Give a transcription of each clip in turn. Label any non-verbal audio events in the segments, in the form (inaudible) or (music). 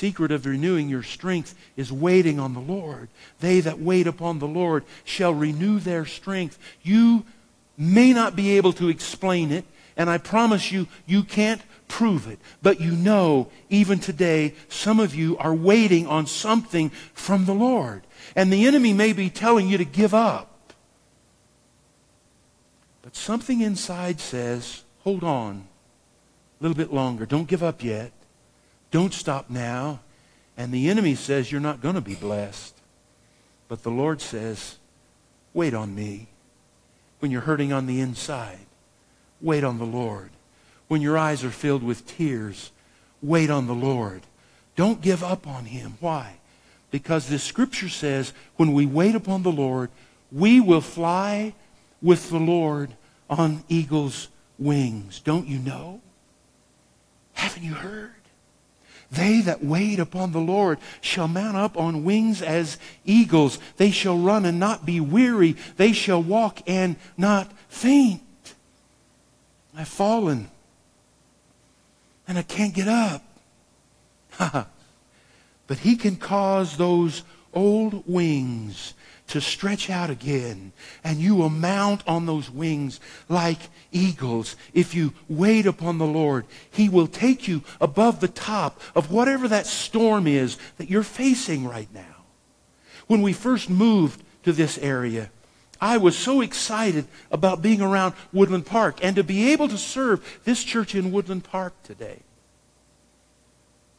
secret of renewing your strength is waiting on the Lord. They that wait upon the Lord shall renew their strength. You may not be able to explain it, and I promise you, you can't prove it. But you know, even today, some of you are waiting on something from the Lord. And the enemy may be telling you to give up. But something inside says, hold on a little bit longer. Don't give up yet. Don't stop now. And the enemy says you're not going to be blessed. But the Lord says, wait on me. When you're hurting on the inside, wait on the Lord. When your eyes are filled with tears, wait on the Lord. Don't give up on him. Why? Because the scripture says when we wait upon the Lord, we will fly with the Lord on eagle's wings. Don't you know? Haven't you heard? They that wait upon the Lord shall mount up on wings as eagles. They shall run and not be weary. They shall walk and not faint. I've fallen and I can't get up. (laughs) but he can cause those old wings to stretch out again, and you will mount on those wings like eagles. If you wait upon the Lord, He will take you above the top of whatever that storm is that you're facing right now. When we first moved to this area, I was so excited about being around Woodland Park and to be able to serve this church in Woodland Park today.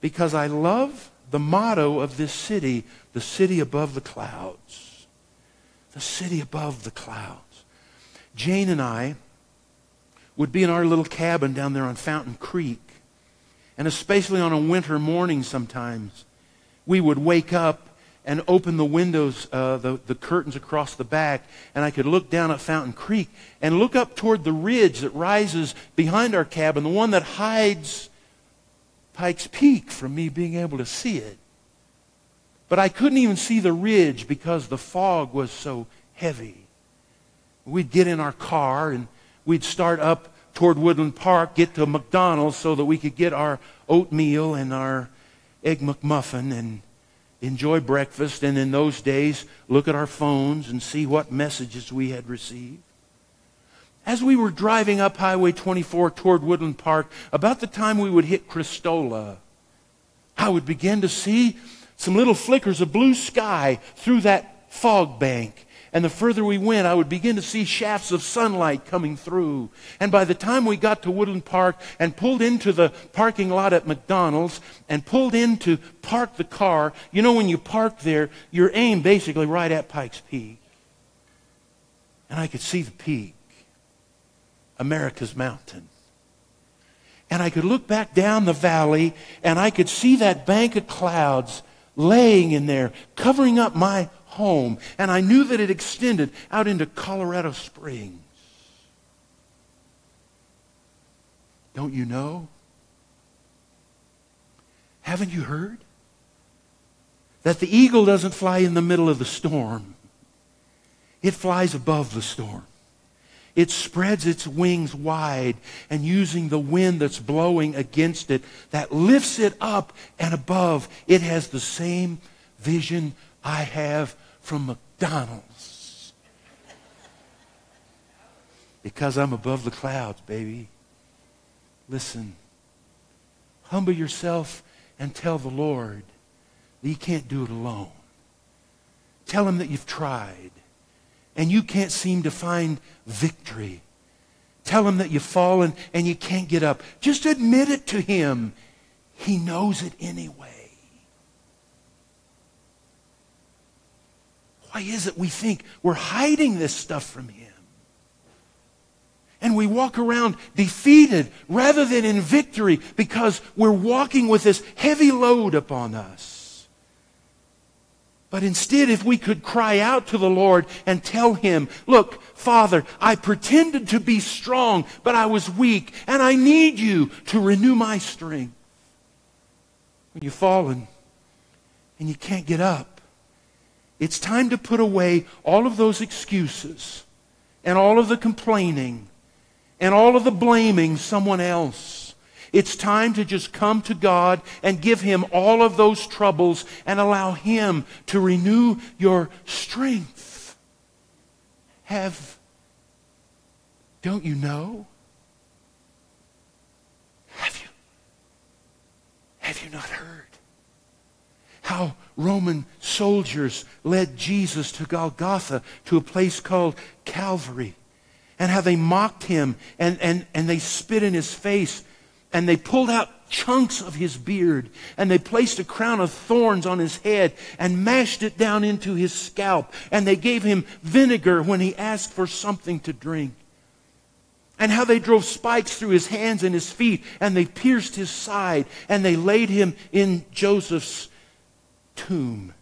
Because I love the motto of this city, the city above the clouds the city above the clouds. Jane and I would be in our little cabin down there on Fountain Creek. And especially on a winter morning sometimes, we would wake up and open the windows, uh, the, the curtains across the back, and I could look down at Fountain Creek and look up toward the ridge that rises behind our cabin, the one that hides Pikes Peak from me being able to see it. But I couldn't even see the ridge because the fog was so heavy. We'd get in our car and we'd start up toward Woodland Park, get to McDonald's so that we could get our oatmeal and our egg McMuffin and enjoy breakfast. And in those days, look at our phones and see what messages we had received. As we were driving up Highway 24 toward Woodland Park, about the time we would hit Crystola, I would begin to see some little flickers of blue sky through that fog bank. And the further we went, I would begin to see shafts of sunlight coming through. And by the time we got to Woodland Park and pulled into the parking lot at McDonald's and pulled in to park the car, you know, when you park there, you're aimed basically right at Pikes Peak. And I could see the peak, America's mountain. And I could look back down the valley and I could see that bank of clouds laying in there, covering up my home. And I knew that it extended out into Colorado Springs. Don't you know? Haven't you heard? That the eagle doesn't fly in the middle of the storm. It flies above the storm. It spreads its wings wide and using the wind that's blowing against it that lifts it up and above. It has the same vision I have from McDonald's. Because I'm above the clouds, baby. Listen, humble yourself and tell the Lord that you can't do it alone. Tell him that you've tried and you can't seem to find victory. Tell him that you've fallen and you can't get up. Just admit it to him. He knows it anyway. Why is it we think we're hiding this stuff from him? And we walk around defeated rather than in victory because we're walking with this heavy load upon us. But instead, if we could cry out to the Lord and tell Him, Look, Father, I pretended to be strong, but I was weak, and I need you to renew my strength. When you've fallen and you can't get up, it's time to put away all of those excuses and all of the complaining and all of the blaming someone else It's time to just come to God and give Him all of those troubles and allow Him to renew your strength. Have, don't you know? Have you, have you not heard? How Roman soldiers led Jesus to Golgotha, to a place called Calvary, and how they mocked him and, and, and they spit in his face and they pulled out chunks of his beard and they placed a crown of thorns on his head and mashed it down into his scalp and they gave him vinegar when he asked for something to drink. And how they drove spikes through his hands and his feet and they pierced his side and they laid him in Joseph's tomb.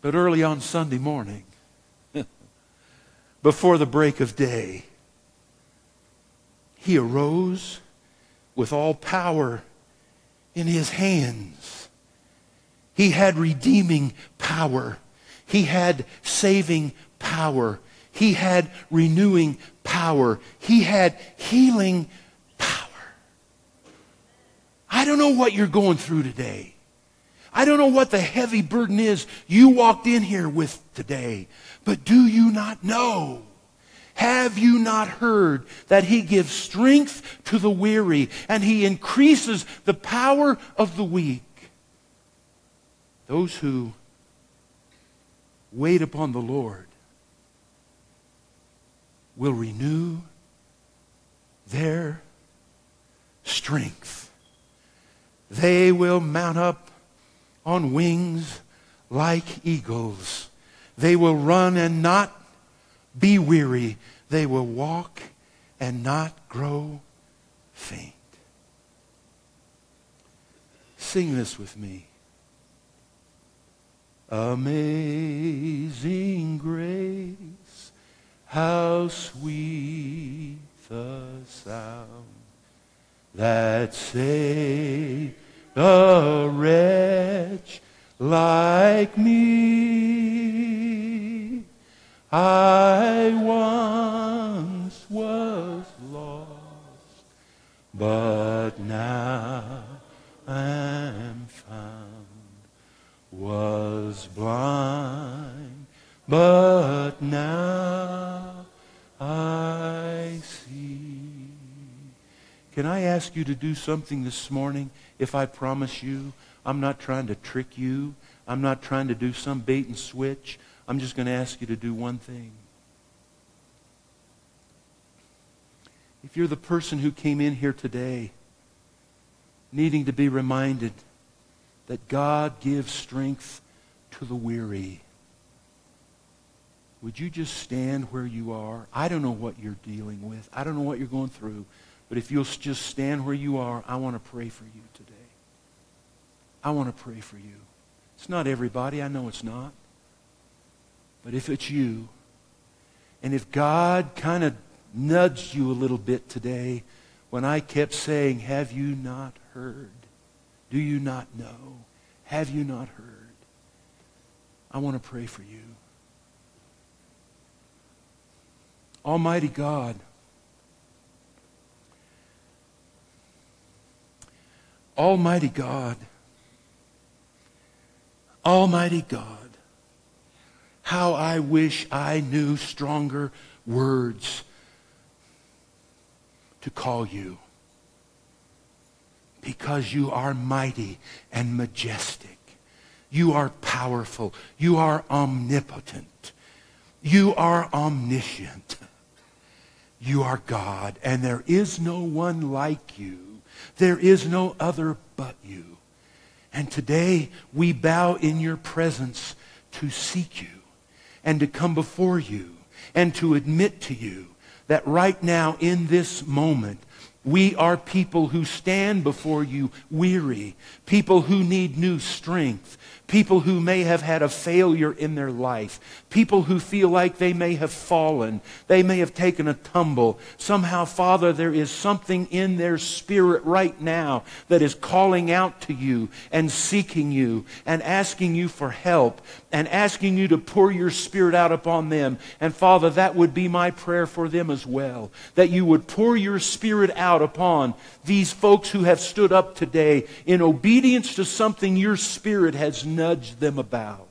But early on Sunday morning (laughs) before the break of day he arose with all power in his hands. He had redeeming power. He had saving power. He had renewing power. He had healing power. I don't know what you're going through today. I don't know what the heavy burden is you walked in here with today. But do you not know have you not heard that he gives strength to the weary and he increases the power of the weak? Those who wait upon the Lord will renew their strength. They will mount up on wings like eagles. They will run and not be weary. They will walk and not grow faint. Sing this with me. Amazing grace, how sweet the sound that saved a wretch like me. I once was lost, but now am found. Was blind, but now I see. Can I ask you to do something this morning if I promise you I'm not trying to trick you? I'm not trying to do some bait and switch. I'm just going to ask you to do one thing. If you're the person who came in here today needing to be reminded that God gives strength to the weary, would you just stand where you are? I don't know what you're dealing with. I don't know what you're going through. But if you'll just stand where you are, I want to pray for you today. I want to pray for you. It's not everybody. I know it's not. But if it's you, and if God kind of nudged you a little bit today when I kept saying, Have you not heard? Do you not know? Have you not heard? I want to pray for you. Almighty God, Almighty God, Almighty God, how I wish I knew stronger words to call you. Because you are mighty and majestic. You are powerful. You are omnipotent. You are omniscient. You are God, and there is no one like you. There is no other but you. And today we bow in your presence to seek you and to come before you and to admit to you that right now in this moment, we are people who stand before you weary, people who need new strength, people who may have had a failure in their life, people who feel like they may have fallen, they may have taken a tumble. Somehow, Father, there is something in their spirit right now that is calling out to you and seeking you and asking you for help and asking you to pour your spirit out upon them. And Father, that would be my prayer for them as well, that you would pour your spirit out upon these folks who have stood up today in obedience to something your spirit has nudged them about.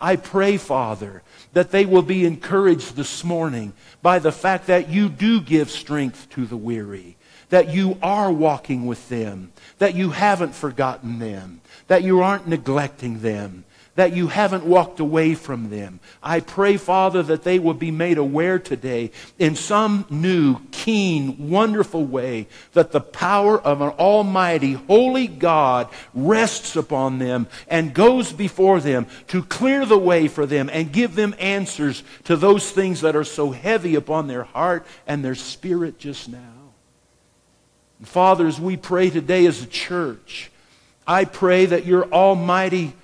I pray, Father, that they will be encouraged this morning by the fact that you do give strength to the weary, that you are walking with them, that you haven't forgotten them, that you aren't neglecting them, that you haven't walked away from them. I pray, Father, that they will be made aware today in some new, keen, wonderful way that the power of an almighty, holy God rests upon them and goes before them to clear the way for them and give them answers to those things that are so heavy upon their heart and their spirit just now. And Father, as we pray today as a church, I pray that your almighty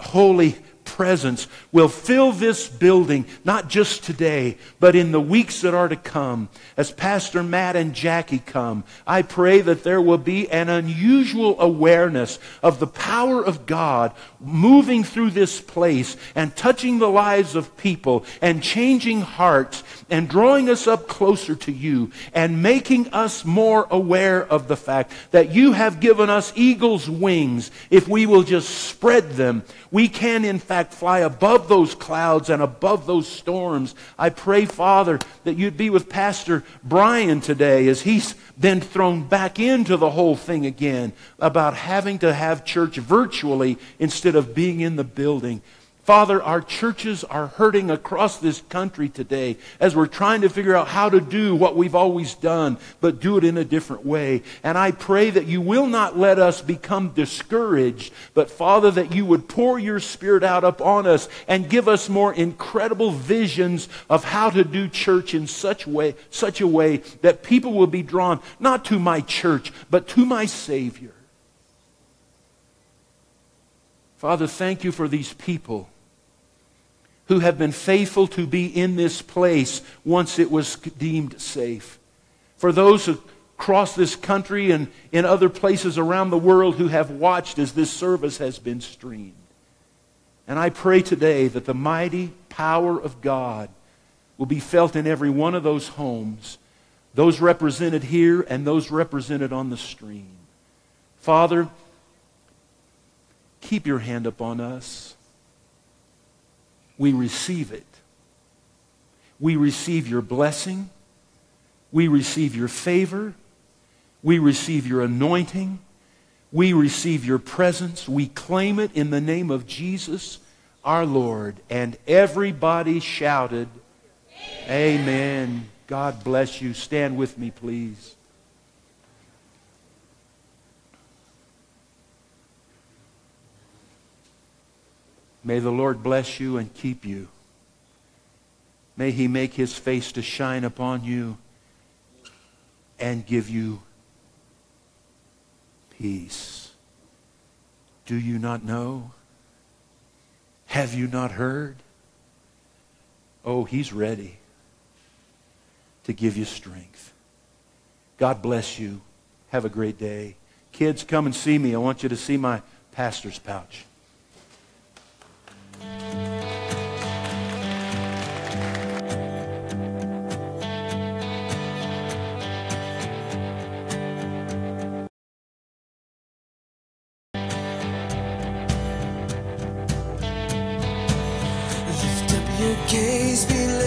holy presence will fill this building, not just today, but in the weeks that are to come. As Pastor Matt and Jackie come, I pray that there will be an unusual awareness of the power of God moving through this place and touching the lives of people and changing hearts and drawing us up closer to you and making us more aware of the fact that you have given us eagle's wings. If we will just spread them, we can in fact fact, fly above those clouds and above those storms. I pray, Father, that you'd be with Pastor Brian today as he's been thrown back into the whole thing again about having to have church virtually instead of being in the building. Father, our churches are hurting across this country today as we're trying to figure out how to do what we've always done, but do it in a different way. And I pray that you will not let us become discouraged, but Father, that you would pour your Spirit out upon us and give us more incredible visions of how to do church in such way, such a way that people will be drawn not to my church, but to my Savior. Father, thank you for these people who have been faithful to be in this place once it was deemed safe. For those across this country and in other places around the world who have watched as this service has been streamed. And I pray today that the mighty power of God will be felt in every one of those homes, those represented here and those represented on the stream. Father, keep your hand upon us we receive it. We receive your blessing. We receive your favor. We receive your anointing. We receive your presence. We claim it in the name of Jesus, our Lord. And everybody shouted, Amen. Amen. God bless you. Stand with me, please. May the Lord bless you and keep you. May he make his face to shine upon you and give you peace. Do you not know? Have you not heard? Oh, he's ready to give you strength. God bless you. Have a great day. Kids, come and see me. I want you to see my pastor's pouch your gaze below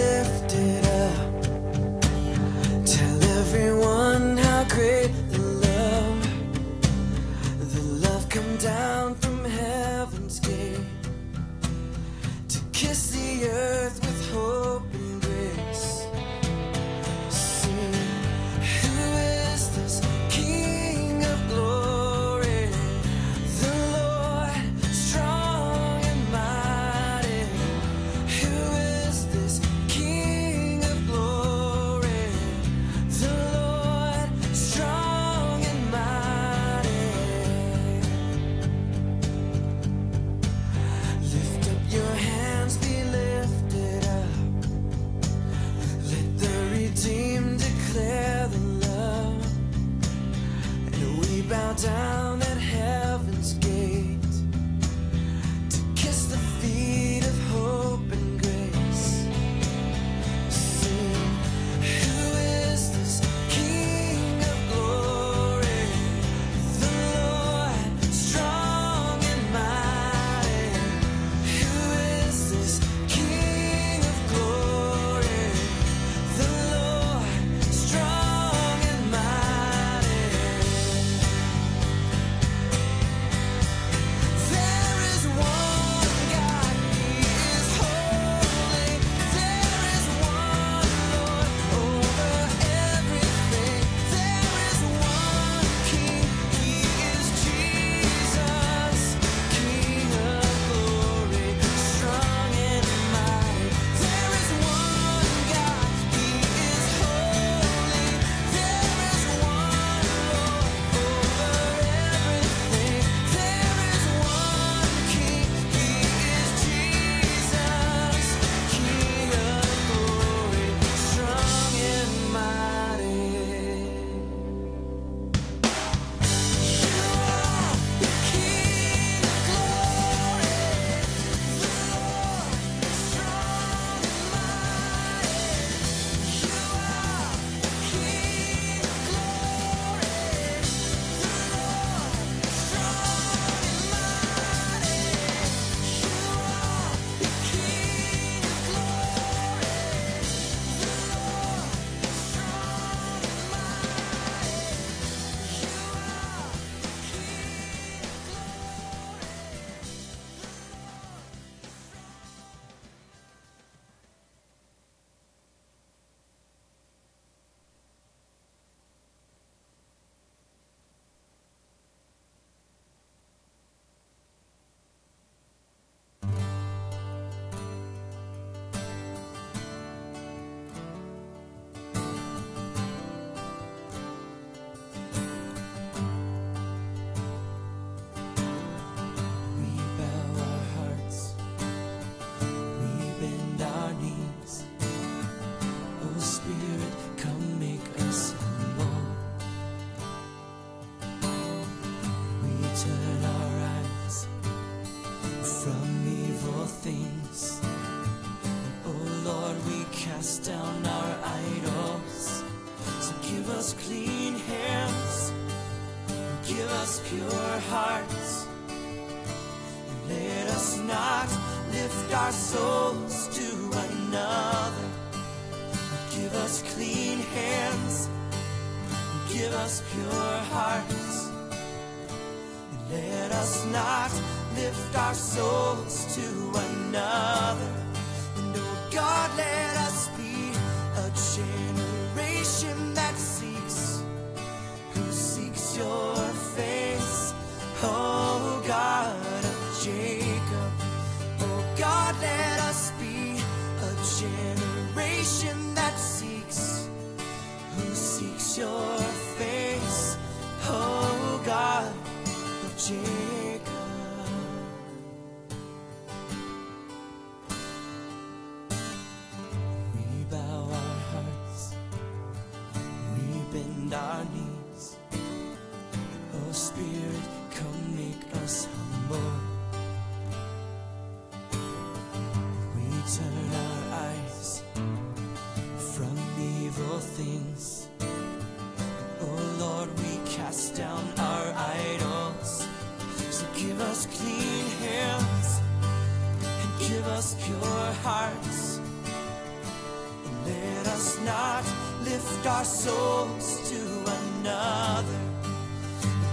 our souls to another.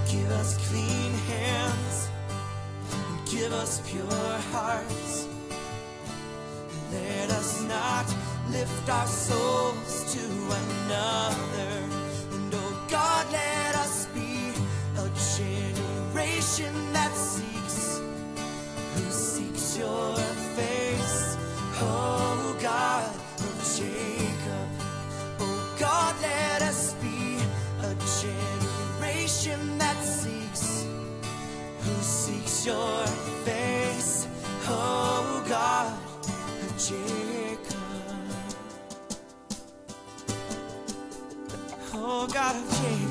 Give us clean hands, and give us pure hearts. And let us not lift our souls to another. And oh God, let us be a generation that sees. ucieka. Oh, gotta ucieka.